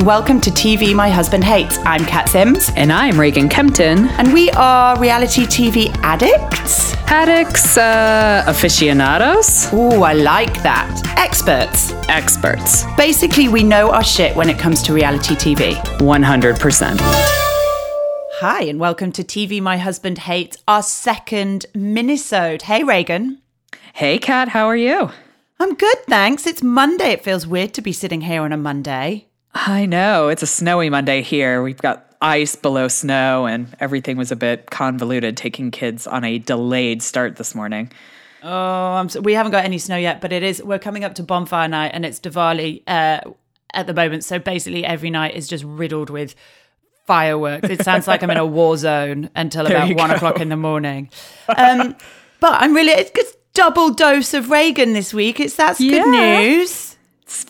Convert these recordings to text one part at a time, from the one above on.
And welcome to TV My Husband Hates. I'm Kat Sims. And I'm Reagan Kempton. And we are reality TV addicts. Addicts, uh, aficionados? Ooh, I like that. Experts. Experts. Basically, we know our shit when it comes to reality TV. 100%. Hi, and welcome to TV My Husband Hates, our second minisode. Hey, Reagan. Hey, Kat, how are you? I'm good, thanks. It's Monday. It feels weird to be sitting here on a Monday. I know. It's a snowy Monday here. We've got ice below snow, and everything was a bit convoluted taking kids on a delayed start this morning. Oh, I'm so, we haven't got any snow yet, but it is. We're coming up to bonfire night, and it's Diwali uh, at the moment. So basically, every night is just riddled with fireworks. It sounds like I'm in a war zone until about one go. o'clock in the morning. Um, but I'm really. It's, double dose of Reagan this week. It's that's yeah. good news.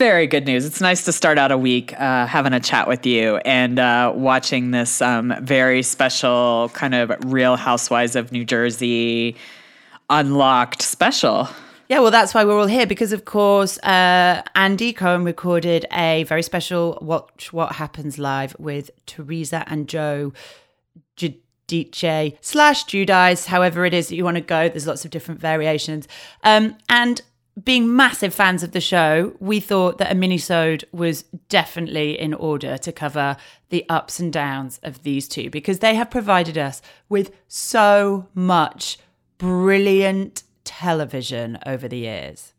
Very good news. It's nice to start out a week uh, having a chat with you and uh, watching this um, very special kind of Real Housewives of New Jersey unlocked special. Yeah, well, that's why we're all here because, of course, uh, Andy Cohen recorded a very special Watch What Happens Live with Teresa and Joe DJ slash Judice, however it is that you want to go. There's lots of different variations. Um, and being massive fans of the show, we thought that a minisode was definitely in order to cover the ups and downs of these two because they have provided us with so much brilliant television over the years.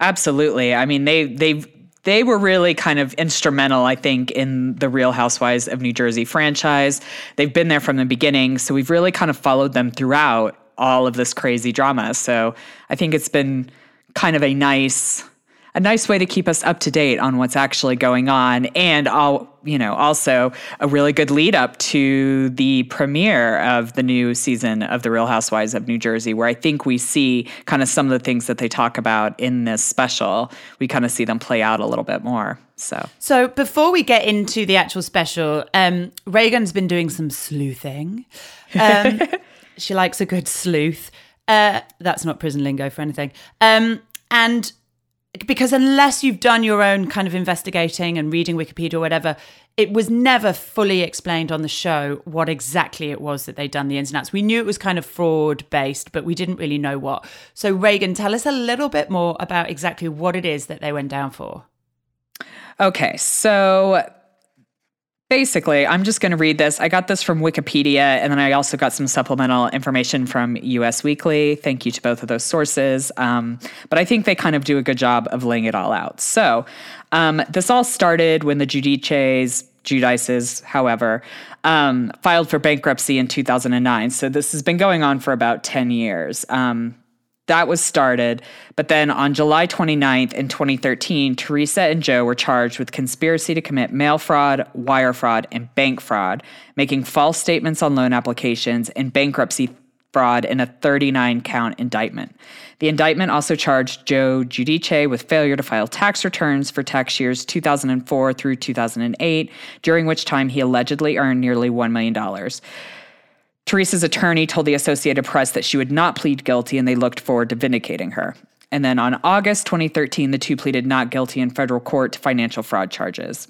Absolutely. I mean, they they've they were really kind of instrumental, I think, in the Real Housewives of New Jersey franchise. They've been there from the beginning, so we've really kind of followed them throughout all of this crazy drama. So I think it's been kind of a nice a nice way to keep us up to date on what's actually going on and all you know also a really good lead up to the premiere of the new season of the real housewives of new jersey where i think we see kind of some of the things that they talk about in this special. We kind of see them play out a little bit more so. So before we get into the actual special um, reagan's been doing some sleuthing. Um, she likes a good sleuth. Uh, that's not prison lingo for anything. Um, and because unless you've done your own kind of investigating and reading Wikipedia or whatever, it was never fully explained on the show what exactly it was that they'd done the ins and outs. We knew it was kind of fraud based, but we didn't really know what. So, Reagan, tell us a little bit more about exactly what it is that they went down for. Okay, so Basically, I'm just going to read this. I got this from Wikipedia, and then I also got some supplemental information from US Weekly. Thank you to both of those sources. Um, but I think they kind of do a good job of laying it all out. So, um, this all started when the Judices, Giudices, however, um, filed for bankruptcy in 2009. So, this has been going on for about 10 years. That was started. But then on July 29th in 2013, Teresa and Joe were charged with conspiracy to commit mail fraud, wire fraud, and bank fraud, making false statements on loan applications and bankruptcy fraud in a 39 count indictment. The indictment also charged Joe Giudice with failure to file tax returns for tax years 2004 through 2008, during which time he allegedly earned nearly $1 million. Teresa's attorney told the Associated Press that she would not plead guilty and they looked forward to vindicating her. And then on August 2013, the two pleaded not guilty in federal court to financial fraud charges.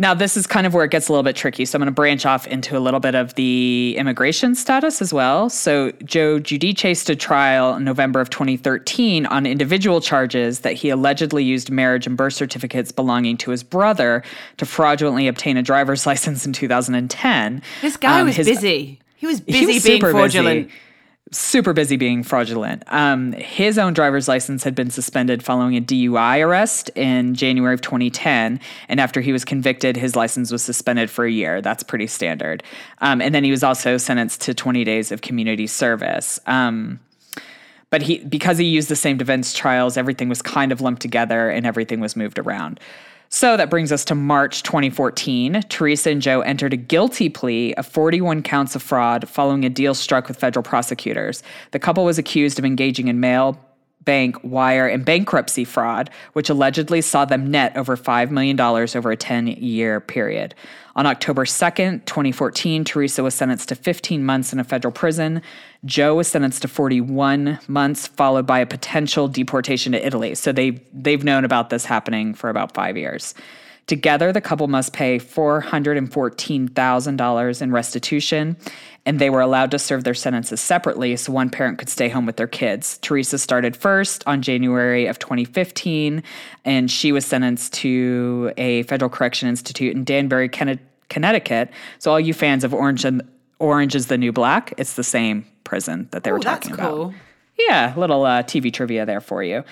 Now, this is kind of where it gets a little bit tricky. So I'm going to branch off into a little bit of the immigration status as well. So Joe Giudice stood trial in November of 2013 on individual charges that he allegedly used marriage and birth certificates belonging to his brother to fraudulently obtain a driver's license in 2010. This guy um, was his, busy. He was busy he was being fraudulent. Busy super busy being fraudulent. Um, his own driver's license had been suspended following a DUI arrest in January of 2010. And after he was convicted, his license was suspended for a year. That's pretty standard. Um, and then he was also sentenced to 20 days of community service. Um, but he, because he used the same defense trials, everything was kind of lumped together and everything was moved around. So that brings us to March 2014. Teresa and Joe entered a guilty plea of 41 counts of fraud following a deal struck with federal prosecutors. The couple was accused of engaging in mail bank, wire, and bankruptcy fraud, which allegedly saw them net over $5 million over a 10 year period. On October 2nd, 2014, Teresa was sentenced to 15 months in a federal prison. Joe was sentenced to 41 months, followed by a potential deportation to Italy. So they, they've known about this happening for about five years. Together, the couple must pay $414,000 in restitution, and they were allowed to serve their sentences separately so one parent could stay home with their kids. Teresa started first on January of 2015, and she was sentenced to a federal correction institute in Danbury, Connecticut. So, all you fans of Orange and Orange is the New Black, it's the same prison that they were talking cool. about. Yeah, a little uh, TV trivia there for you.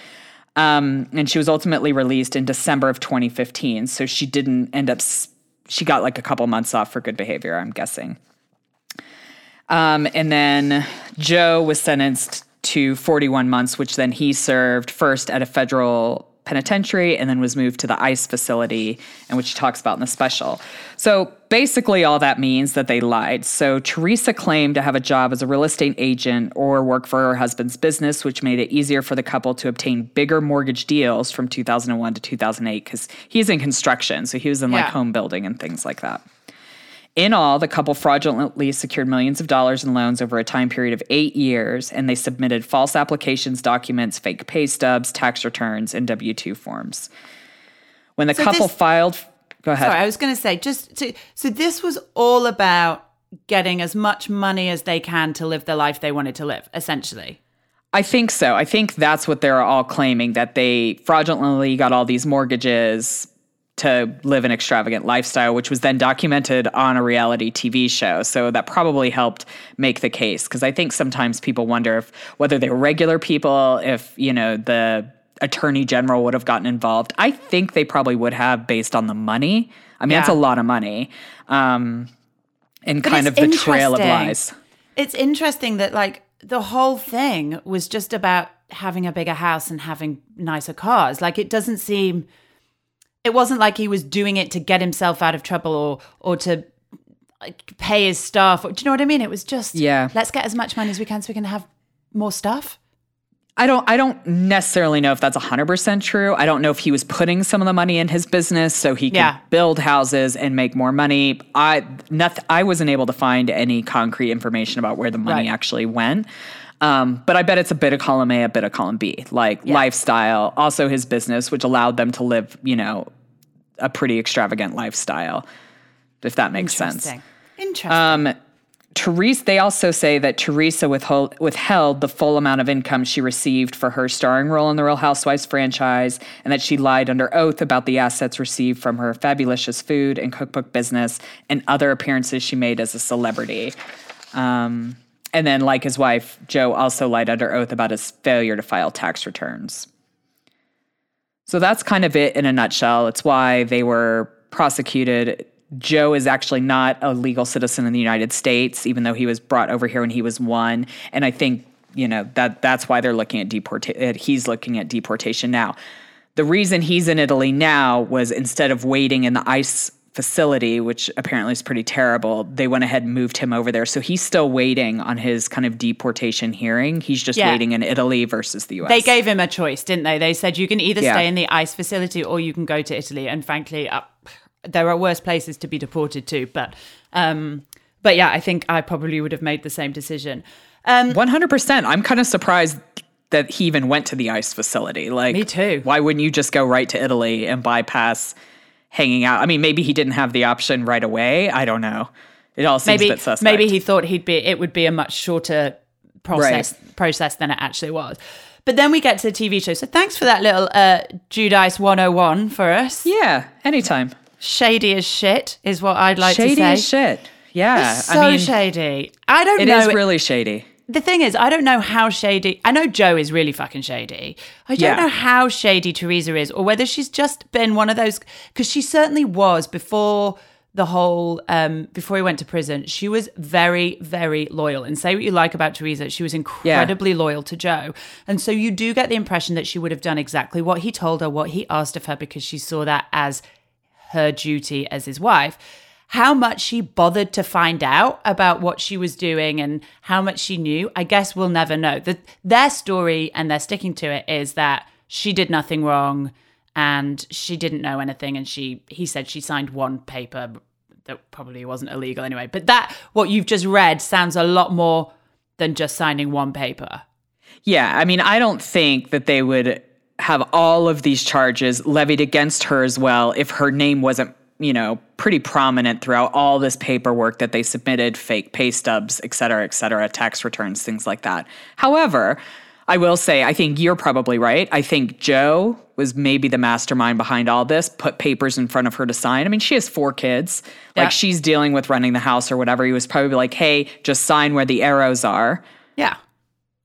Um, and she was ultimately released in December of 2015. So she didn't end up, she got like a couple months off for good behavior, I'm guessing. Um, and then Joe was sentenced to 41 months, which then he served first at a federal penitentiary and then was moved to the ICE facility, and which he talks about in the special. So basically, all that means that they lied. So Teresa claimed to have a job as a real estate agent or work for her husband's business, which made it easier for the couple to obtain bigger mortgage deals from 2001 to 2008 because he's in construction. So he was in like home building and things like that. In all, the couple fraudulently secured millions of dollars in loans over a time period of eight years, and they submitted false applications, documents, fake pay stubs, tax returns, and W 2 forms. When the So couple this- filed, go ahead. Sorry, I was going to say just to, so this was all about getting as much money as they can to live the life they wanted to live, essentially. I think so. I think that's what they're all claiming that they fraudulently got all these mortgages to live an extravagant lifestyle, which was then documented on a reality TV show. So that probably helped make the case because I think sometimes people wonder if whether they were regular people, if you know the attorney general would have gotten involved. I think they probably would have based on the money. I mean, that's a lot of money, um, and But kind of the trail of lies. It's interesting that like the whole thing was just about having a bigger house and having nicer cars. Like it doesn't seem it wasn't like he was doing it to get himself out of trouble or or to like pay his staff. Do you know what I mean? It was just Yeah. let's get as much money as we can so we can have more stuff. I don't I don't necessarily know if that's 100% true. I don't know if he was putting some of the money in his business so he could Yeah. build houses and make more money. I nothing, I wasn't able to find any concrete information about where the money Right. actually went. Um, but I bet it's a bit of column A, a bit of column B, like Yeah. lifestyle, also his business, which allowed them to live, you know, a pretty extravagant lifestyle, if that makes sense. Interesting. Interesting. Um, Teresa, they also say that Teresa withhold, withheld the full amount of income she received for her starring role in the Real Housewives franchise, and that she lied under oath about the assets received from her fabulicious food and cookbook business and other appearances she made as a celebrity. Um, and then, like his wife, Joe also lied under oath about his failure to file tax returns. So that's kind of it in a nutshell. It's why they were prosecuted. Joe is actually not a legal citizen in the United States, even though he was brought over here when he was one. And I think you know that that's why they're looking at deportation. He's looking at deportation now. The reason he's in Italy now was instead of waiting in the ICE facility, which apparently is pretty terrible, they went ahead and moved him over there. So he's still waiting on his kind of deportation hearing. He's just Yeah. waiting in Italy versus the US. They gave him a choice, didn't they? They said you can either Yeah. stay in the ICE facility or you can go to Italy. And frankly, uh, there are worse places to be deported to. But, um, but yeah, I think I probably would have made the same decision. Um, 100%. I'm kind of surprised that he even went to the ICE facility. Like, Me too. Why wouldn't you just go right to Italy and bypass hanging out? I mean, maybe he didn't have the option right away. I don't know. It all seems maybe a bit suspect. maybe he thought he'd be it would be a much shorter process process than it actually was. But then we get to the TV show. So thanks for that little uh, Judice 101 for us. Yeah, anytime. Shady as shit is what I'd like shady to say. Shady as shit. Yeah. So I mean, shady. I don't it know. It is really shady. The thing is, I don't know how shady. I know Joe is really fucking shady. I don't Yeah. know how shady Teresa is, or whether she's just been one of those. Because she certainly was before the whole. Um, before he went to prison, she was very, very loyal. And say what you like about Teresa, she was incredibly loyal to Joe. And so you do get the impression that she would have done exactly what he told her, what he asked of her, because she saw that as her duty as his wife. How much she bothered to find out about what she was doing and how much she knew, I guess we'll never know. The, their story, and they're sticking to it, is that she did nothing wrong and she didn't know anything. And she, he said she signed one paper that probably wasn't illegal anyway. But that, what you've just read, sounds a lot more than just signing one paper. Yeah, I mean, I don't think that they would have all of these charges levied against her as well if her name wasn't you know pretty prominent throughout all this paperwork that they submitted fake pay stubs et cetera et cetera tax returns things like that. However i will say i think you're probably right. I think joe was maybe the mastermind behind all this put papers in front of her to sign. I mean she has four kids. Yeah. like she's dealing with running the house or whatever. He was probably like hey just sign where the arrows are. Yeah.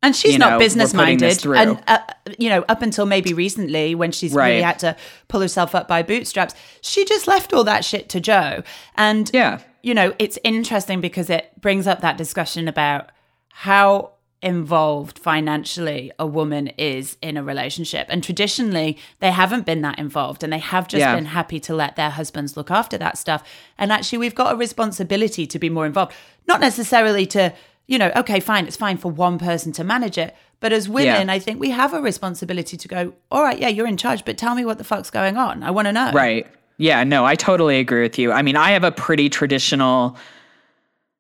And she's You not know, business minded. And, uh, you know, up until maybe recently when she's really had to pull herself up by bootstraps, she just left all that shit to Joe. And, Yeah. you know, it's interesting because it brings up that discussion about how involved financially a woman is in a relationship. And traditionally, they haven't been that involved and they have just Yeah. been happy to let their husbands look after that stuff. And actually, we've got a responsibility to be more involved, not necessarily to, you know, okay, fine, it's fine for one person to manage it. But as women, I think we have a responsibility to go, all right, yeah, you're in charge, but tell me what the fuck's going on. I want to know. Right. Yeah, no, I totally agree with you. I mean, I have a pretty traditional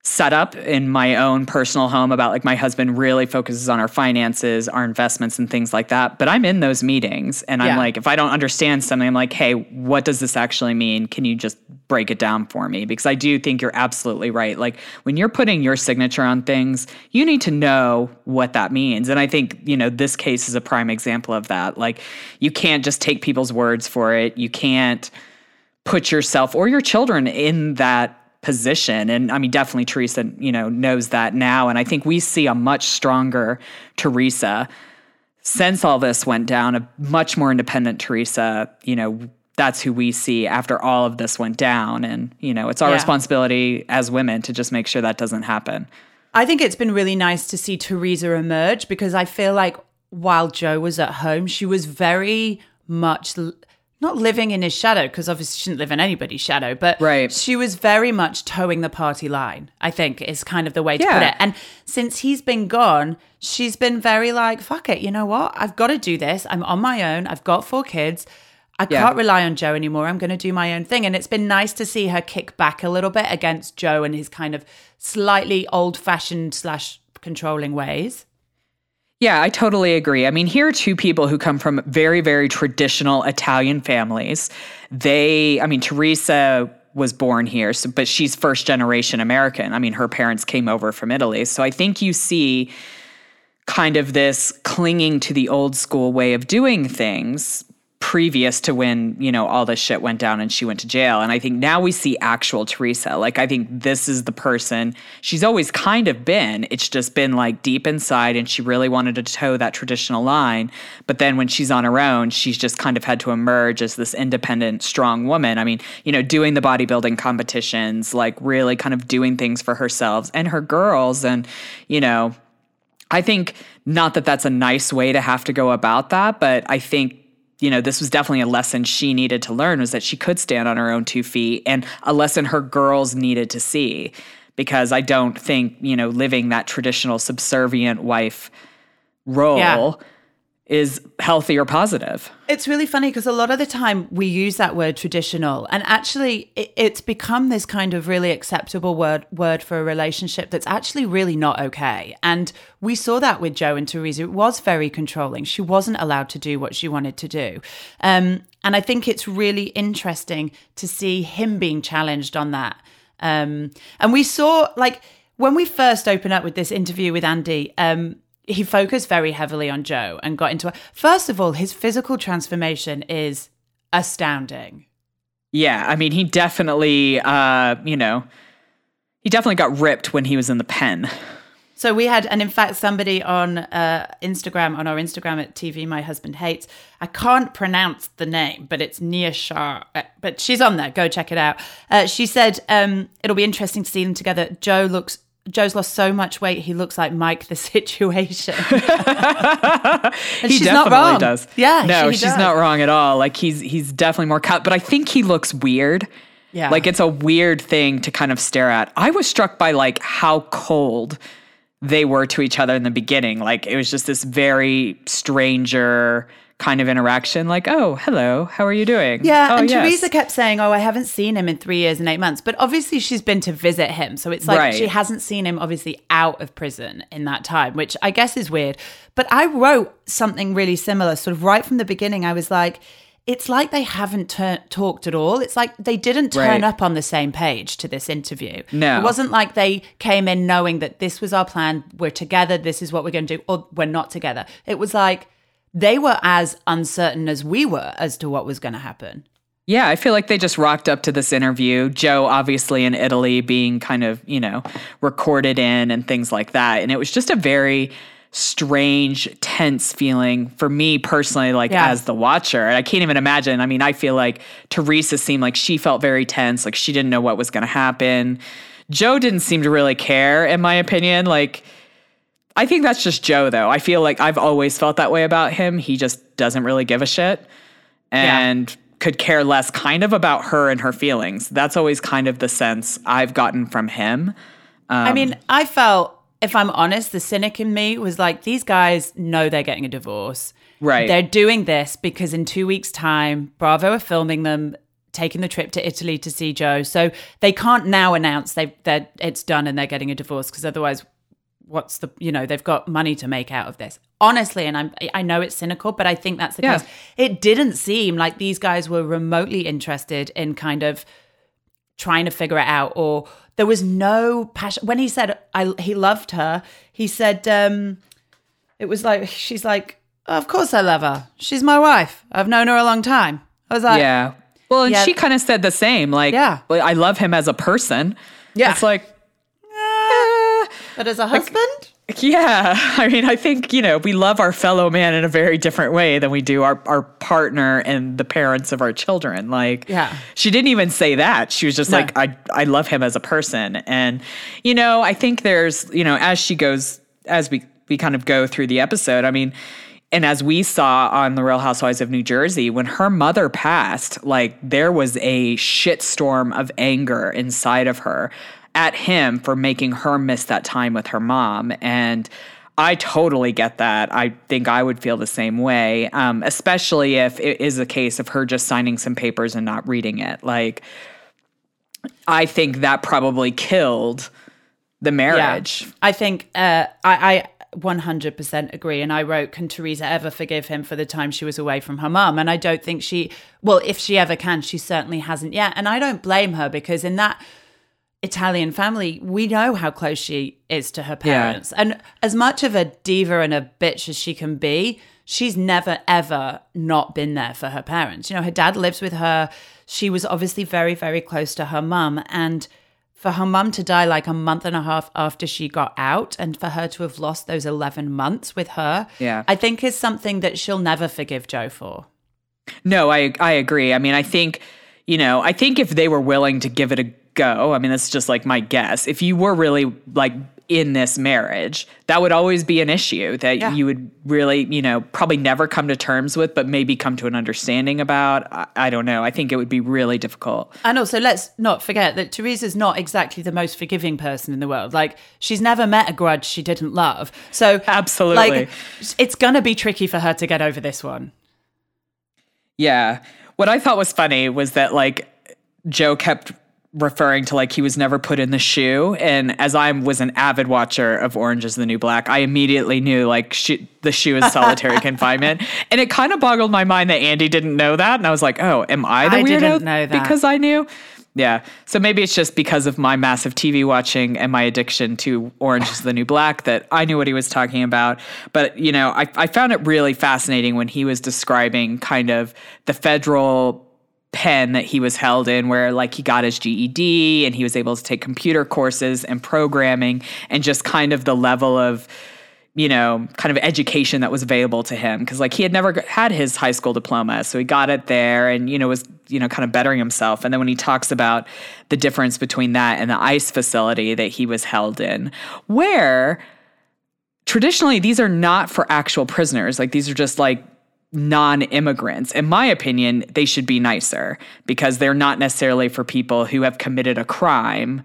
setup in my own personal home about like my husband really focuses on our finances, our investments and things like that. But I'm in those meetings and I'm like if I don't understand something I'm like, "Hey, what does this actually mean? Can you just break it down for me?" Because I do think you're absolutely right. Like when you're putting your signature on things, you need to know what that means. And I think, you know, this case is a prime example of that. Like you can't just take people's words for it. You can't put yourself or your children in that position. And i mean definitely teresa you know knows that now. And i think we see a much stronger teresa. Since all this went down a much more independent teresa you know that's who we see after all of this went down. And you know it's our Yeah. responsibility as women to just make sure that doesn't happen. I think it's been really nice to see Teresa emerge because I feel like while Joe was at home, she was very much not living in his shadow because obviously she didn't live in anybody's shadow, but Right. she was very much toeing the party line. I think is kind of the way to put it. And since he's been gone, she's been very like, "Fuck it, you know what? I've got to do this. I'm on my own. I've got four kids." I Yeah. can't rely on Joe anymore. I'm going to do my own thing. And it's been nice to see her kick back a little bit against Joe and his kind of slightly old fashioned slash controlling ways. Yeah, I totally agree. I mean, here are two people who come from very, very traditional Italian families. They, I mean, Teresa was born here, so, but she's first generation American. I mean, her parents came over from Italy. So I think you see kind of this clinging to the old school way of doing things previous to when you know all this shit went down and she went to jail. And i think now we see actual teresa. Like i think this is the person she's always kind of been. It's just been like deep inside and she really wanted to toe that traditional line. But then when she's on her own she's just kind of had to emerge as this independent strong woman. I mean you know doing the bodybuilding competitions like really kind of doing things for herself and her girls. And you know I think not that that's a nice way to have to go about that, but I think you know this was definitely a lesson she needed to learn was that she could stand on her own two feet and a lesson her girls needed to see because I don't think you know living that traditional subservient wife role Yeah. Is healthy or positive. It's really funny because a lot of the time we use that word traditional, and actually it, it's become this kind of really acceptable word word for a relationship that's actually really not okay. And we saw that with Joe and Teresa. It was very controlling. She wasn't allowed to do what she wanted to do. Um, and I think it's really interesting to see him being challenged on that. Um, and we saw like when we first opened up with this interview with Andy, um, he focused very heavily on Joe and got into it. First of all, his physical transformation is astounding. Yeah, I mean he definitely uh, you know he definitely got ripped when he was in the pen. So we had, and in fact, somebody on uh, Instagram, on our Instagram at TV My Husband Hates, I can't pronounce the name, but it's Nia Shah. uh, But she's on there. Go check it out. Uh, she said um, it'll be interesting to see them together. Joe looks. Joe's lost so much weight, he looks like Mike the Situation. and he she's definitely not wrong. does. Yeah, no, she she's does. not wrong at all. Like he's he's definitely more cut, but I think he looks weird. Yeah. like it's a weird thing to kind of stare at. I was struck by like how cold they were to each other in the beginning. Like it was just this very stranger kind of interaction like oh hello how are you doing Yeah, oh, and yes. Teresa kept saying, "Oh, I haven't seen him in three years and eight months." But obviously, she's been to visit him, so it's like Right. she hasn't seen him obviously out of prison in that time, which I guess is weird. But I wrote something really similar, sort of right from the beginning. I was like, "It's like they haven't tur- talked at all. It's like they didn't turn Right. up on the same page to this interview. No. it wasn't like they came in knowing that this was our plan. We're together. This is what we're going to do, or we're not together. It was like." They were as uncertain as we were as to what was going to happen. Yeah, I feel like they just rocked up to this interview. Joe, obviously in Italy, being kind of, you know, recorded in and things like that. And it was just a very strange, tense feeling for me personally, like Yeah. as the watcher. And I can't even imagine. I mean, I feel like Teresa seemed like she felt very tense, like she didn't know what was going to happen. Joe didn't seem to really care, in my opinion. Like, I think that's just Joe, though. I feel like I've always felt that way about him. He just doesn't really give a shit and could care less kind of about her and her feelings. That's always kind of the sense I've gotten from him. I Um, mean, I felt, if I'm honest, the cynic in me was like, these guys know they're getting a divorce. Right. They're doing this because in two weeks' time, Bravo are filming them taking the trip to Italy to see Joe. So they can't now announce they that it's done and they're getting a divorce because otherwise, what's the you know they've got money to make out of this. Honestly, and I'm I know it's cynical, but I think that's the Yeah. case. It didn't seem like these guys were remotely interested in kind of trying to figure it out or there was no passion when he said I he loved her he said um it was like she's like of course I love her she's my wife I've known her a long time I was like yeah. Well, and Yeah. she kind of said the same. Like, Yeah. I love him as a person. Yeah. It's like, but as a husband yeah. I mean, I think, you know, we love our fellow man in a very different way than we do our, our partner and the parents of our children. Like, Yeah. she didn't even say that. She was just like, I, I love him as a person. And, you know, I think there's, you know, as she goes, as we, we kind of go through the episode, I mean, and as we saw on The Real Housewives of New Jersey, when her mother passed, like there was a shitstorm of anger inside of her at him for making her miss that time with her mom. And I totally get that. I think I would feel the same way, um, especially if it is a case of her just signing some papers and not reading it. Like, I think that probably killed the marriage. I think uh, I, I 100% agree. And I wrote, Can Teresa ever forgive him for the time she was away from her mum? And I don't think she, well, if she ever can, she certainly hasn't yet. And I don't blame her because in that Italian family, we know how close she is to her Yeah. parents. And as much of a diva and a bitch as she can be, she's never, ever not been there for her parents. You know, her dad lives with her. She was obviously very, very close to her mum. And for her mum to die like a month and a half after she got out and for her to have lost those 11 months with her, Yeah. I think is something that she'll never forgive Joe for. No, I I agree. I mean, I think you know, I think if they were willing to give it a go, I mean, that's just like my guess. If you were really like in this marriage, that would always be an issue that Yeah. you would really, you know, probably never come to terms with, but maybe come to an understanding about. I, I don't know. I think it would be really difficult. And also, let's not forget that Teresa's not exactly the most forgiving person in the world. Like, she's never met a grudge she didn't love. So, Absolutely. like, it's going to be tricky for her to get over this one. Yeah. What I thought was funny was that like Joe kept referring to like he was never put in the SHU. And as I was an avid watcher of Orange is the New Black I immediately knew like she, the SHU is solitary confinement. And it kind of boggled my mind that Andy didn't know that. And I was like oh am I the I weirdo didn't know that. because I knew? Yeah. So maybe it's just because of my massive TV watching and my addiction to Orange is the New Black that I knew what he was talking about. But you know I, I found it really fascinating when he was describing kind of the federal pen that he was held in where like he got his GED and he was able to take computer courses and programming and just kind of the level of you know kind of education that was available to him. Because like he had never had his high school diploma so he got it there and you know was you know kind of bettering himself. And then when he talks about the difference between that and the ice facility that he was held in where traditionally these are not for actual prisoners. Like these are just like non-immigrants in my opinion they should be nicer because they're not necessarily for people who have committed a crime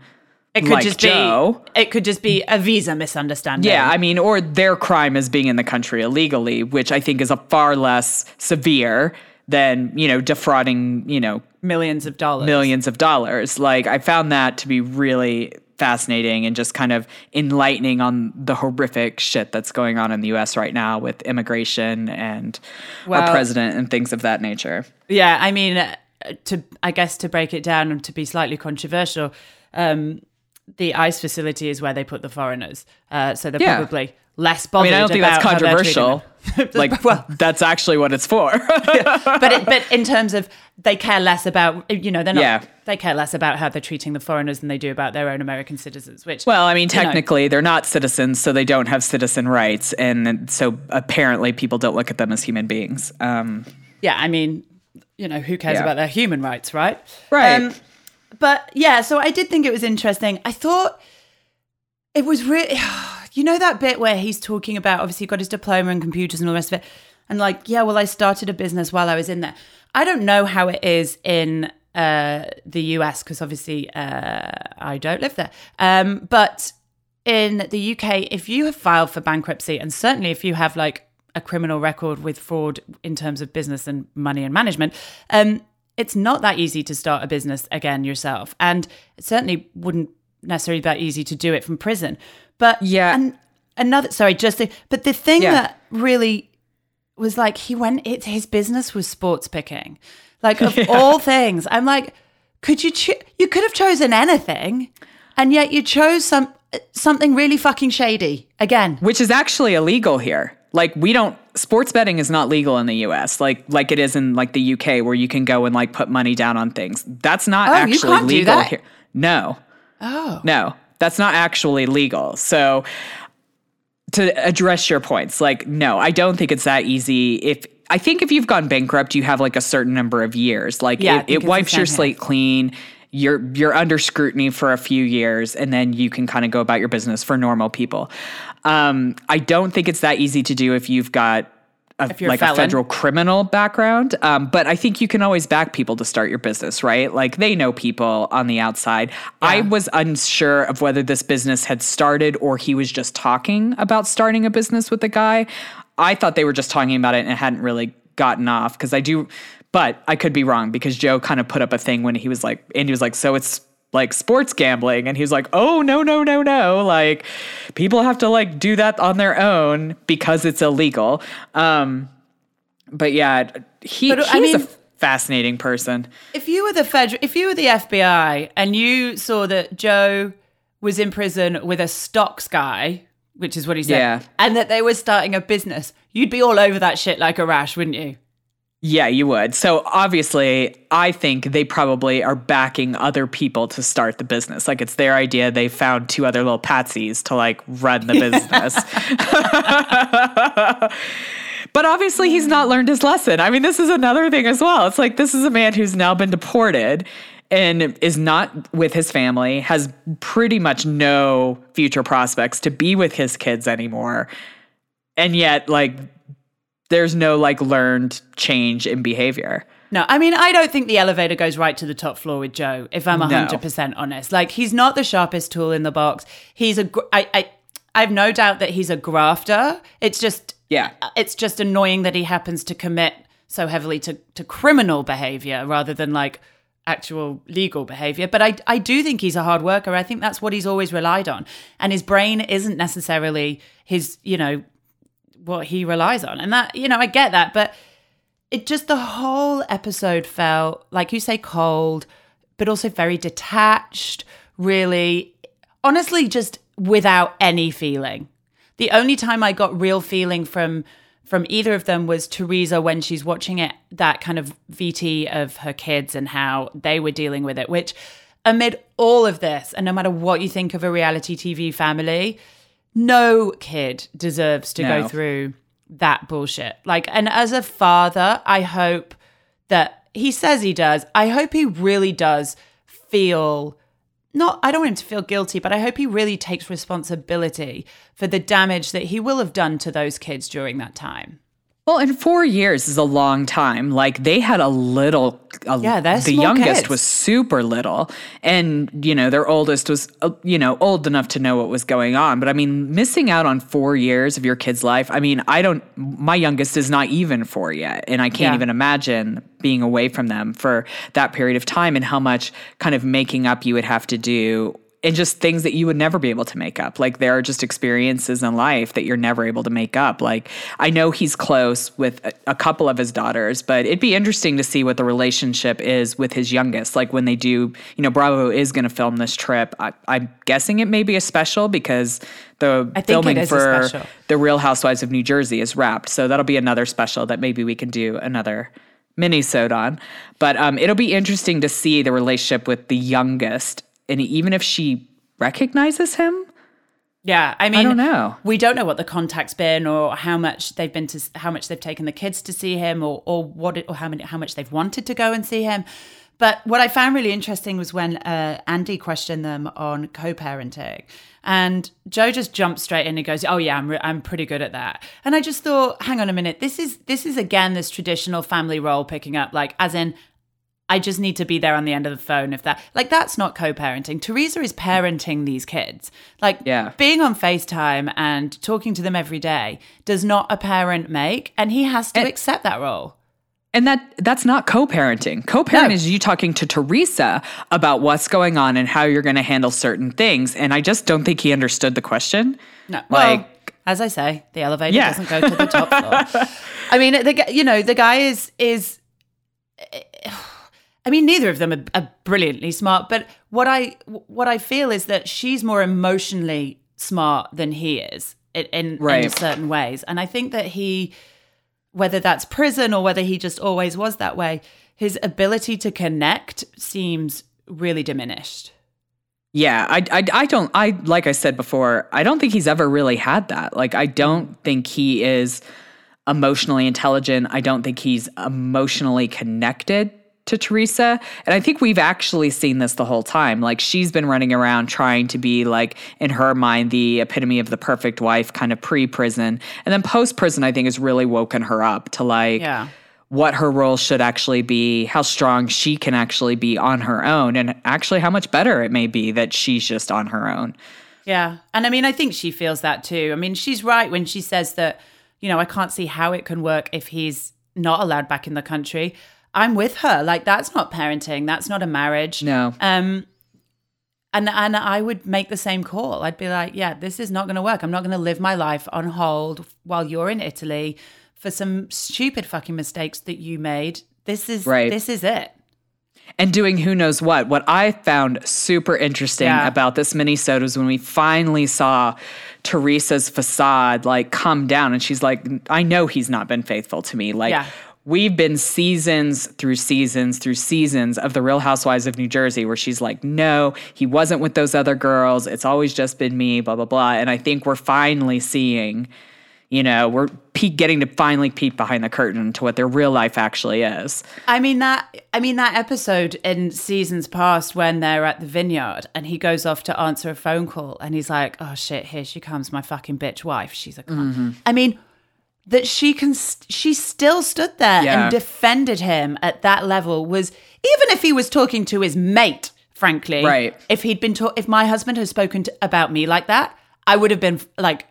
It could like just Joe. be it could just be a visa misunderstanding. Yeah, I mean, or their crime is being in the country illegally, which I think is a far less severe than, you know, defrauding, you know, millions of dollars. millions of dollars. Like, I found that to be really fascinating and just kind of enlightening on the horrific shit that's going on in the US right now with immigration and our president and things of that nature. Yeah, I mean, uh, to I guess to break it down and to be slightly controversial, um, the ICE facility is where they put the foreigners, uh, so they're Yeah. probably less I bothered. mean, I don't think that's controversial. like, well, that's actually what it's for. but it, but in terms of they care less about you know they're not Yeah. they care less about how they're treating the foreigners than they do about their own American citizens. Which Well, I mean, you know, technically, they're not citizens, so they don't have citizen rights, and so apparently, people don't look at them as human beings. Um, yeah, I mean, you know, who cares Yeah. about their human rights, right? Right. but yeah, so I did think it was interesting. I thought it was really, you know, that bit where he's talking about obviously he got his diploma in computers and all the rest of it. And like, yeah, well, I started a business while I was in there. I don't know how it is in uh, the US because obviously uh, I don't live there. Um, but in the UK, if you have filed for bankruptcy, and certainly if you have like a criminal record with fraud in terms of business and money and management, um, it's not that easy to start a business again yourself. And it certainly wouldn't necessarily that easy to do it from prison. But Yeah. and another sorry, just the, but the thing Yeah. that really was like he went it, his business was sports picking. Like of all things, I'm like, could you cho- you could have chosen anything, and yet you chose some something really fucking shady again. which is actually illegal here. Like we don't sports betting is not legal in the US like like it is in like the UK where you can go and like put money down on things. That's not Oh, actually legal here. No. Oh, No. That's not actually legal. So to address your points, like no, I don't think it's that easy. If I think if you've gone bankrupt, you have like a certain number of years. Like Yeah, it, it wipes your slate clean. You're you're under scrutiny for a few years, and then you can kind of go about your business for normal people. Um, I don't think it's that easy to do if you've got a, you're a like a federal criminal background. Um, but I think you can always back people to start your business, right? Like they know people on the outside. I was unsure of whether this business had started or he was just talking about starting a business with a guy. I thought they were just talking about it and it hadn't really gotten off because I do, but I could be wrong because Joe kind of put up a thing when he was like, and he was like, so it's like sports gambling and he's like oh no no no no like people have to like do that on their own because it's illegal um but yeah he, But, he's I a mean- fascinating person if you were the federal, if you were the FBI and you saw that Joe was in prison with a stocks guy, which is what he said, Yeah. and that they were starting a business, you'd be all over that shit like a rash, wouldn't you? Yeah you would so obviously i think they probably are backing other people to start the business like it's their idea they found two other little patsies to like run the business But obviously, he's not learned his lesson. I mean, this is another thing as well. It's like this is a man who's now been deported and is not with his family, has pretty much no future prospects to be with his kids anymore. And yet, like, there's no like learned change in behavior. No, I mean, I don't think the elevator goes right to the top floor with Joe, if I'm 100% honest. Like, he's not the sharpest tool in the box. He's a, gr- I, I, I have no doubt that he's a grafter. It's just, Yeah. it's just annoying that he happens to commit so heavily to, to criminal behavior rather than like actual legal behavior. But I, I do think he's a hard worker. I think that's what he's always relied on. And his brain isn't necessarily his, you know, what he relies on. And that, you know, I get that. But it just, the whole episode felt, like you say, cold, but also very detached, really, honestly, just without any feeling. The only time I got real feeling from from either of them was Teresa when she's watching it that kind of VT of her kids and how they were dealing with it which amid all of this and no matter what you think of a reality TV family no kid deserves to No. go through that bullshit like and as a father I hope that he says he does I hope he really does feel not I don't want him to feel guilty, but I hope he really takes responsibility for the damage that he will have done to those kids during that time. Well, and four years is a long time. Like they had a little, a, Yeah, they're the youngest kids. was super little, and you know their oldest was, uh, you know, old enough to know what was going on. But I mean, missing out on four years of your kid's life. I mean, I don't. My youngest is not even four yet, and I can't Yeah. even imagine being away from them for that period of time and how much kind of making up you would have to do and just things that you would never be able to make up. Like there are just experiences in life that you're never able to make up. Like I know he's close with a, a couple of his daughters, but it'd be interesting to see what the relationship is with his youngest. Like when they do, you know, Bravo is going to film this trip. I, I'm guessing it may be a special because the filming for the Real Housewives of New Jersey is wrapped. So that'll be another special that maybe we can do another mini on. But um, it'll be interesting to see the relationship with the youngest, and even if she recognizes him. Yeah, I mean, I don't know. We don't know what the contact's been, or how much they've been to, how much they've taken the kids to see him, or or what, it, or how many, how much they've wanted to go and see him. But what I found really interesting was when uh, Andy questioned them on co-parenting, and Joe just jumped straight in and goes, "Oh yeah, I'm re- I'm pretty good at that." And I just thought, hang on a minute, this is this is again this traditional family role picking up, like as in I just need to be there on the end of the phone if that like that's not co-parenting. Teresa is parenting these kids. Like Yeah. being on FaceTime and talking to them every day does not a parent make and he has to And- accept that role. And that that's not co-parenting. Co-parenting No. is you talking to Teresa about what's going on and how you're going to handle certain things. And I just don't think he understood the question. No. Well, Like- as I say, the elevator Yeah. doesn't go to the top floor. I mean, the you know, the guy is is I mean, neither of them are, are brilliantly smart, but what I what I feel is that she's more emotionally smart than he is in, in, in certain ways, and I think that he, whether that's prison or whether he just always was that way, his ability to connect seems really diminished. Yeah, I, I, I don't, I, like I said before, I don't think he's ever really had that. Like, I don't think he is emotionally intelligent. I don't think he's emotionally connected to Teresa. And I think we've actually seen this the whole time. Like, she's been running around trying to be, like, in her mind, the epitome of the perfect wife, kind of pre prison. And then post prison, I think, has really woken her up to, like, Yeah. what her role should actually be, how strong she can actually be on her own, and actually how much better it may be that she's just on her own. Yeah. And I mean, I think she feels that too. I mean, she's right when she says that, you know, I can't see how it can work if he's not allowed back in the country. I'm with her. Like, that's not parenting. That's not a marriage. No. Um, and and I would make the same call. I'd be like, yeah, this is not going to work. I'm not going to live my life on hold while you're in Italy for some stupid fucking mistakes that you made. This is Right. This is it. and doing who knows what. What I found super interesting Yeah. about this mini-sode was when we finally saw Teresa's facade like come down and she's like, I know he's not been faithful to me. Like Yeah. We've been seasons through seasons through seasons of the Real Housewives of New Jersey where she's like, no, he wasn't with those other girls. It's always just been me, blah, blah, blah. And I think we're finally seeing, you know, we're peek getting to finally peek behind the curtain to what their real life actually is. I mean that I mean that episode in seasons past when they're at the vineyard and he goes off to answer a phone call and he's like, "Oh shit, here she comes, my fucking bitch wife." She's a cunt. Mm-hmm. I mean that she can st- she still stood there Yeah. and defended him at that level was even if he was talking to his mate, frankly. Right. If he'd been ta- if my husband had spoken to, about me like that, I would have been like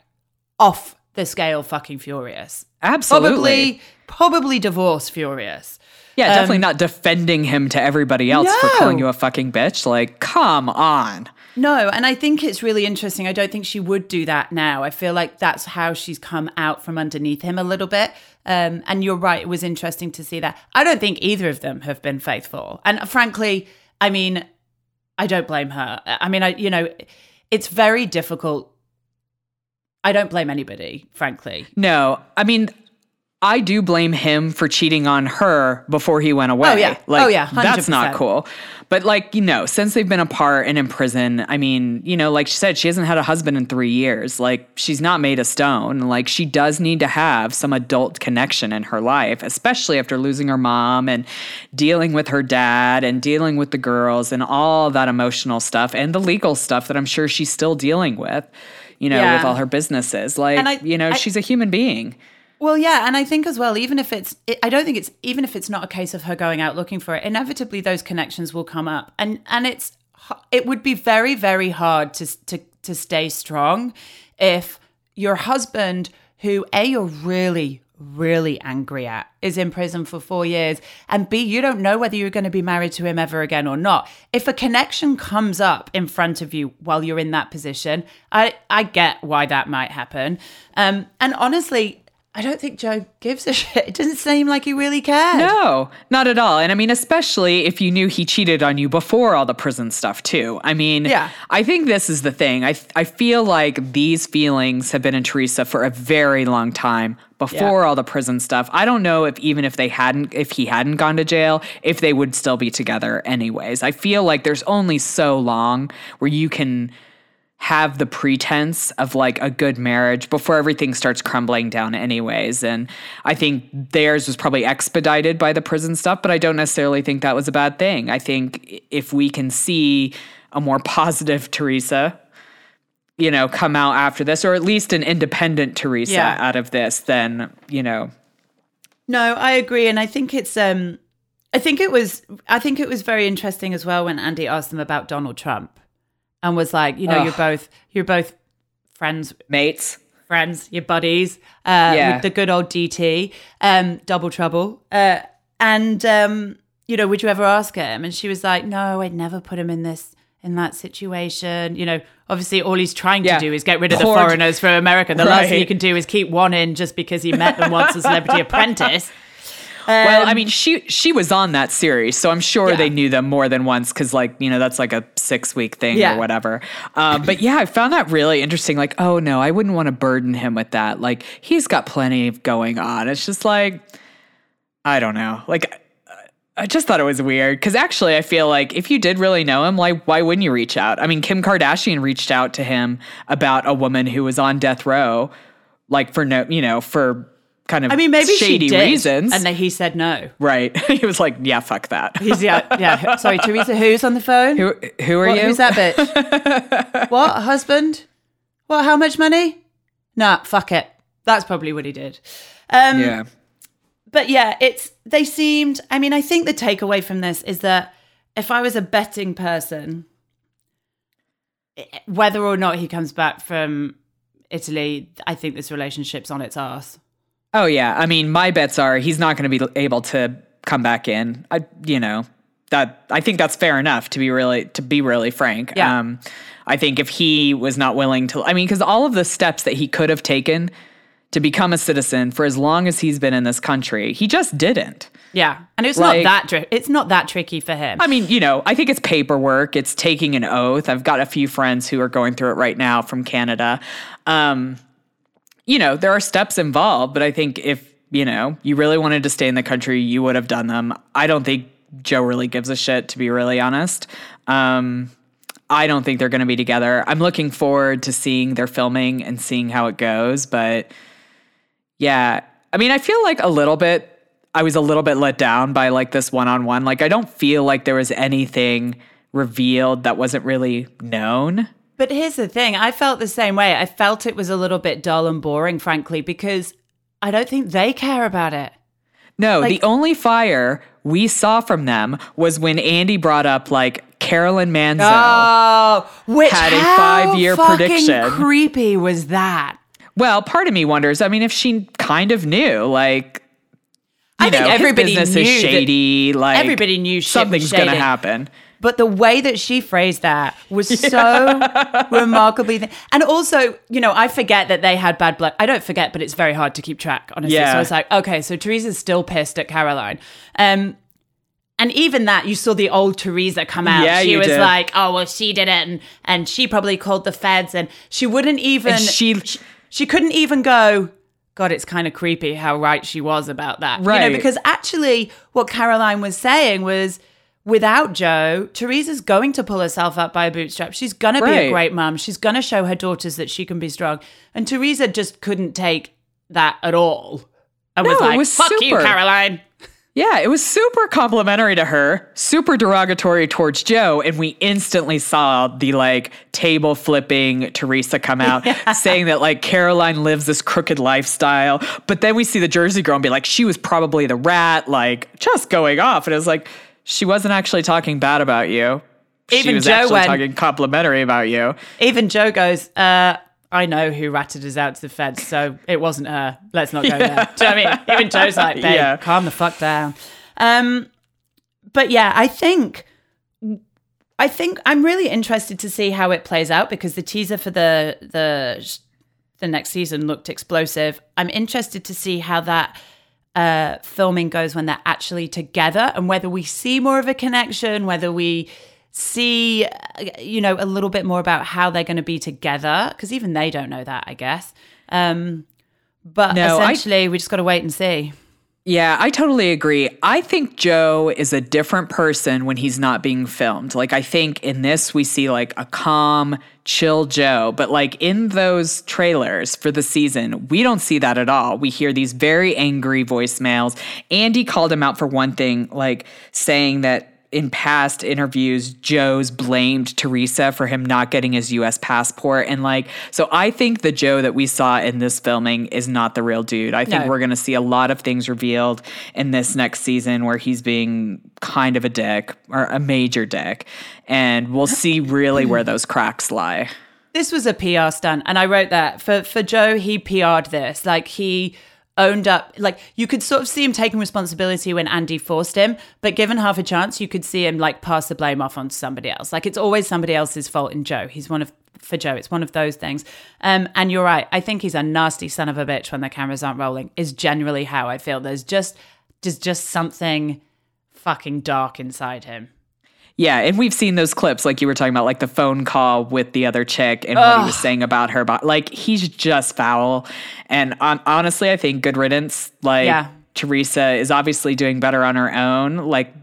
off the scale fucking furious. Absolutely. Probably probably divorce furious. Yeah, definitely not defending him to everybody else for Um, calling you a fucking bitch. Like, come on. No, and I think it's really interesting. I don't think she would do that now. I feel like that's how she's come out from underneath him a little bit. Um, and you're right, it was interesting to see that. I don't think either of them have been faithful. And frankly, I mean, I don't blame her. I mean, I you know, it's very difficult. I don't blame anybody, frankly. No, I mean, I do blame him for cheating on her before he went away. Oh, yeah. Like, Oh, yeah, That's not cool. But, like, you know, since they've been apart and in prison, I mean, you know, like she said, she hasn't had a husband in three years. Like, she's not made of stone. Like, she does need to have some adult connection in her life, especially after losing her mom and dealing with her dad and dealing with the girls and all that emotional stuff and the legal stuff that I'm sure she's still dealing with, you know, Yeah. with all her businesses. Like, I- you know, I- she's a human being. Well, yeah, and I think as well, even if it's, it, I don't think it's even if it's not a case of her going out looking for it. Inevitably, those connections will come up, and and it's it would be very very hard to to to stay strong if your husband, who a you're really really angry at is in prison for four years and b you don't know whether you're going to be married to him ever again or not if a connection comes up in front of you while you're in that position i i get why that might happen um and honestly I don't think Joe gives a shit. It doesn't seem like he really cared. No, not at all. And I mean, especially if you knew he cheated on you before all the prison stuff, too. I mean, Yeah. I think this is the thing. I, I feel like these feelings have been in Teresa for a very long time before Yeah. all the prison stuff. I don't know if even if they hadn't, if he hadn't gone to jail, if they would still be together anyways. I feel like there's only so long where you can have the pretense of like a good marriage before everything starts crumbling down anyways. And i think theirs was probably expedited by the prison stuff but i don't necessarily think that was a bad thing. I think if we can see a more positive teresa you know come out after this or at least an independent teresa Yeah. out of this then you know. No, I agree, and I think it's um, I think it was I think it was very interesting as well when Andy asked them about Donald Trump, and was like, you know, Ugh. you're both you're both friends, mates friends, you're buddies, uh, Yeah. with the good old DT, um, double trouble, uh, and um, you know, would you ever ask him? And she was like, no, I'd never put him in this. In that situation, you know, obviously all he's trying Yeah. to do is get rid of Cord- the foreigners from America. The last thing Right. he can do is keep one in just because he met them once as Celebrity Apprentice. Well i Um, mean she she was on that series so i'm sure Yeah. they knew them more than once because like you know that's like a six week thing Yeah. or whatever um, but yeah i found that really interesting like oh no i wouldn't want to burden him with that like he's got plenty going on it's just like i don't know like I just thought it was weird because actually, I feel like if you did really know him, like, why wouldn't you reach out? I mean, Kim Kardashian reached out to him about a woman who was on death row, like for no, you know, for kind of I mean, maybe shady did, reasons. and then he said no. right? he was like, yeah, fuck that. He's yeah, yeah. Sorry, Teresa. Who's on the phone? Who who are What- you? Who's that bitch? what husband? What? How much money? Nah, fuck it. That's probably what he did. Um, Yeah. but yeah, it's they seemed. I mean, I think the takeaway from this is that if I was a betting person, whether or not he comes back from Italy, I think this relationship's on its ass. Oh yeah. I mean, my bets are he's not going to be able to come back in. I, you know, that I think that's fair enough to be really to be really frank. Yeah. Um, I think if he was not willing to, I mean, because all of the steps that he could have taken to become a citizen for as long as he's been in this country, he just didn't. Yeah, and it's Like- not that it's not that tricky for him. I mean, you know, I think it's paperwork. It's taking an oath. I've got a few friends who are going through it right now from Canada. Um, you know, there are steps involved, but I think if, you know, you really wanted to stay in the country, you would have done them. I don't think Joe really gives a shit, to be really honest. Um, I don't think they're going to be together. I'm looking forward to seeing their filming and seeing how it goes, but yeah. I mean, I feel like a little bit I was a little bit let down by like this one-on-one. Like I don't feel like there was anything revealed that wasn't really known. But here's the thing I felt the same way. I felt it was a little bit dull and boring, frankly, because I don't think they care about it. No, Like- the only fire we saw from them was when Andy brought up like Caroline Manzo. Oh, which Had a five-year fucking prediction. Creepy was that? Well, part of me wonders. I mean, if she kind of knew, like, I think know, his everybody business knew is that- shady. like, everybody knew something's going to happen. But the way that she phrased that was so remarkably. Th- and also, you know, I forget that they had bad blood. I don't forget, but it's very hard to keep track, honestly. Yeah. So I was like, okay, so Teresa's still pissed at Caroline. Um, and even that, you saw the old Teresa come out. Yeah, she was did. like, oh, well, she did it. And, and she probably called the feds. And she wouldn't even. And she- she, she couldn't even go, God, it's kind of creepy how right she was about that. Right. You know, because actually, what Caroline was saying was without Joe, Teresa's going to pull herself up by a bootstrap. She's going to be a great mom. She's going to show her daughters that she can be strong. And Teresa just couldn't take that at all and was No, it like, was fuck you. Caroline. Yeah, it was super complimentary to her, super derogatory towards Joe, and we instantly saw the like table flipping Teresa come out yeah. saying that like Caroline lives this crooked lifestyle. But then we see the Jersey girl and be like, she was probably the rat, like just going off. And it was like, she wasn't actually talking bad about you. Even she was Joe actually went, talking complimentary about you. Even Joe goes, uh, I know who ratted us out to the feds, so it wasn't her. Let's not go yeah. there. Do you know what I mean? Even Joe's like, babe, yeah. calm the fuck down. Um, but yeah, I think I think I'm really interested to see how it plays out because the teaser for the the the next season looked explosive. I'm interested to see how that uh, filming goes when they're actually together and whether we see more of a connection, whether we see, you know, a little bit more about how they're going to be together because even they don't know that, I guess. Um, but no, essentially, I, we just got to wait and see. Yeah, I totally agree. I think Joe is a different person when he's not being filmed. Like, I think in this, we see like a calm, chill Joe, but like in those trailers for the season, we don't see that at all. We hear these very angry voicemails. Andy called him out for one thing, like saying that in past interviews, Joe's blamed Teresa for him not getting his US passport. And like, so I think the Joe that we saw in this filming is not the real dude. I think no. we're going to see a lot of things revealed in this next season where he's being kind of a dick or a major dick. And we'll see really where those cracks lie. This was a PR stunt. And I wrote that for, for Joe, he PR'd this. Like, he owned up like you could sort of see him taking responsibility when Andy forced him, but given half a chance, you could see him like pass the blame off onto somebody else. Like it's always somebody else's fault in Joe. He's one of for Joe, it's one of those things. Um, and you're right. I think he's a nasty son of a bitch when the cameras aren't rolling. Is generally how I feel. There's just there's just something fucking dark inside him. Yeah, and we've seen those clips, like you were talking about, like the phone call with the other chick and Ugh. what he was saying about her. But like, he's just foul. And on, honestly, I think good riddance. Like yeah. Teresa is obviously doing better on her own. Like,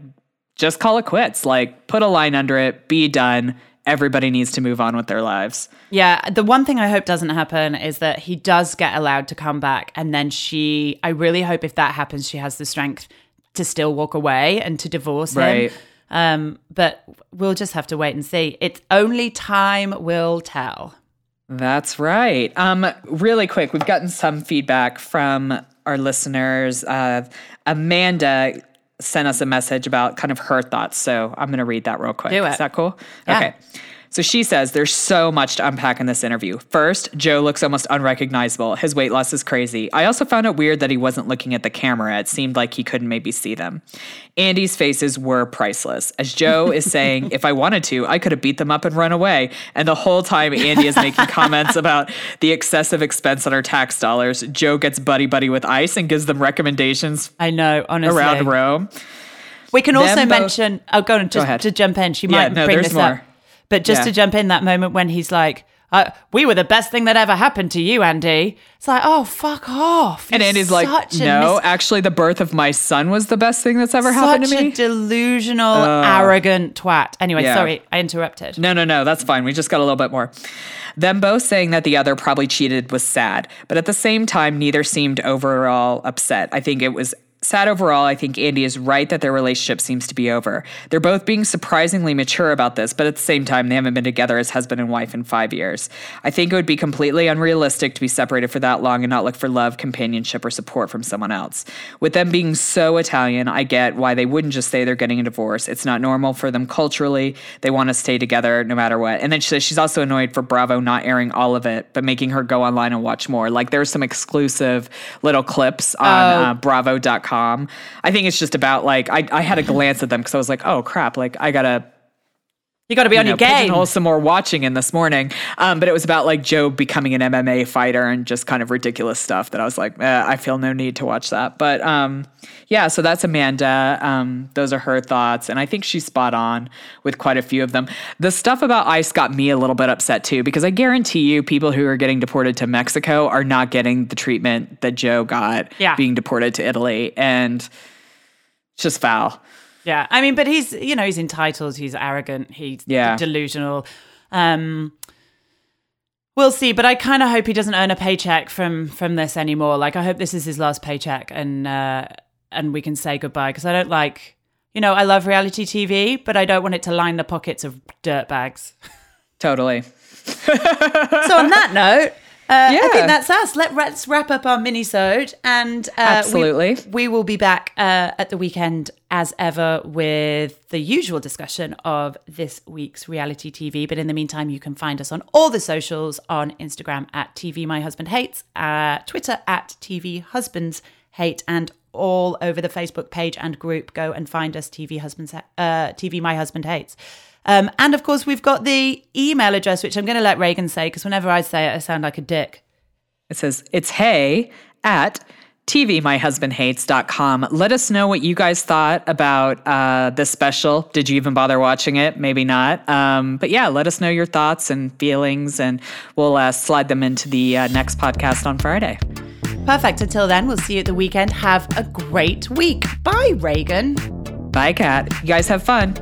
just call it quits. Like, put a line under it. Be done. Everybody needs to move on with their lives. Yeah, the one thing I hope doesn't happen is that he does get allowed to come back, and then she. I really hope if that happens, she has the strength to still walk away and to divorce right. him um, but we'll just have to wait and see. It's only time will tell. That's right. Um, really quick, we've gotten some feedback from our listeners. Uh, Amanda sent us a message about kind of her thoughts. So I'm going to read that real quick. Do it. Is that cool? Yeah. Okay. So she says there's so much to unpack in this interview. First, Joe looks almost unrecognizable. His weight loss is crazy. I also found it weird that he wasn't looking at the camera. It seemed like he couldn't maybe see them. Andy's faces were priceless. As Joe is saying, if I wanted to, I could have beat them up and run away. And the whole time Andy is making comments about the excessive expense on our tax dollars, Joe gets buddy buddy with ICE and gives them recommendations. I know, honestly. Around Rome. We can also mention, oh, go on, just go to jump in. She might yeah, no, bring this more. up. But just yeah. to jump in that moment when he's like, uh, we were the best thing that ever happened to you, Andy. It's like, oh, fuck off. You're and Andy's like, no, mis- actually, the birth of my son was the best thing that's ever happened to me. Such a delusional, uh, arrogant twat. Anyway, yeah. sorry, I interrupted. No, no, no, that's fine. We just got a little bit more. Them both saying that the other probably cheated was sad, but at the same time, neither seemed overall upset. I think it was Sad overall, I think Andy is right that their relationship seems to be over. They're both being surprisingly mature about this, but at the same time, they haven't been together as husband and wife in five years. I think it would be completely unrealistic to be separated for that long and not look for love, companionship, or support from someone else. With them being so Italian, I get why they wouldn't just say they're getting a divorce. It's not normal for them culturally. They want to stay together no matter what. And then she says she's also annoyed for Bravo not airing all of it, but making her go online and watch more. Like there's some exclusive little clips on oh. uh, bravo.com I think it's just about like I, I had a glance at them because I was like, oh crap, like I gotta you got to be you on know, your game. some more watching in this morning. Um, but it was about like Joe becoming an MMA fighter and just kind of ridiculous stuff that I was like, eh, I feel no need to watch that. But um, yeah, so that's Amanda. Um, those are her thoughts. And I think she's spot on with quite a few of them. The stuff about ICE got me a little bit upset too, because I guarantee you people who are getting deported to Mexico are not getting the treatment that Joe got yeah. being deported to Italy. And it's just foul. Yeah, I mean, but he's you know he's entitled, he's arrogant, he's yeah. delusional. Um, we'll see, but I kind of hope he doesn't earn a paycheck from from this anymore. Like I hope this is his last paycheck, and uh, and we can say goodbye because I don't like, you know, I love reality TV, but I don't want it to line the pockets of dirtbags. Totally. so on that note, uh, Yeah. I think that's us. Let, let's wrap up our mini-sode and uh, we- Absolutely. We, will be back uh, at the weekend as ever with the usual discussion of this week's reality TV. But in the meantime, you can find us on all the socials on Instagram at TV My Husband Hates, uh, Twitter at TV Husbands Hate, and all over the Facebook page and group. Go and find us TV Husbands uh, TV My Husband Hates. Um, and of course, we've got the email address, which I'm going to let Reagan say because whenever I say it, I sound like a dick. It says, it's hey at tvmyhusbandhates.com. Let us know what you guys thought about uh, this special. Did you even bother watching it? Maybe not. Um, but yeah, let us know your thoughts and feelings, and we'll uh, slide them into the uh, next podcast on Friday. Perfect. Until then, we'll see you at the weekend. Have a great week. Bye, Reagan. Bye, Kat. You guys have fun.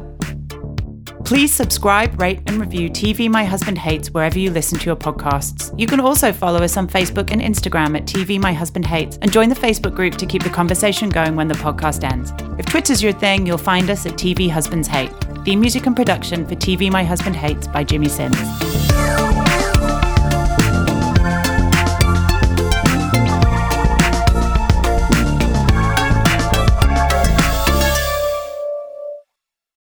Please subscribe, rate, and review TV My Husband Hates wherever you listen to your podcasts. You can also follow us on Facebook and Instagram at TV My Husband Hates and join the Facebook group to keep the conversation going when the podcast ends. If Twitter's your thing, you'll find us at TV Husbands Hate. Theme music and production for TV My Husband Hates by Jimmy Sims.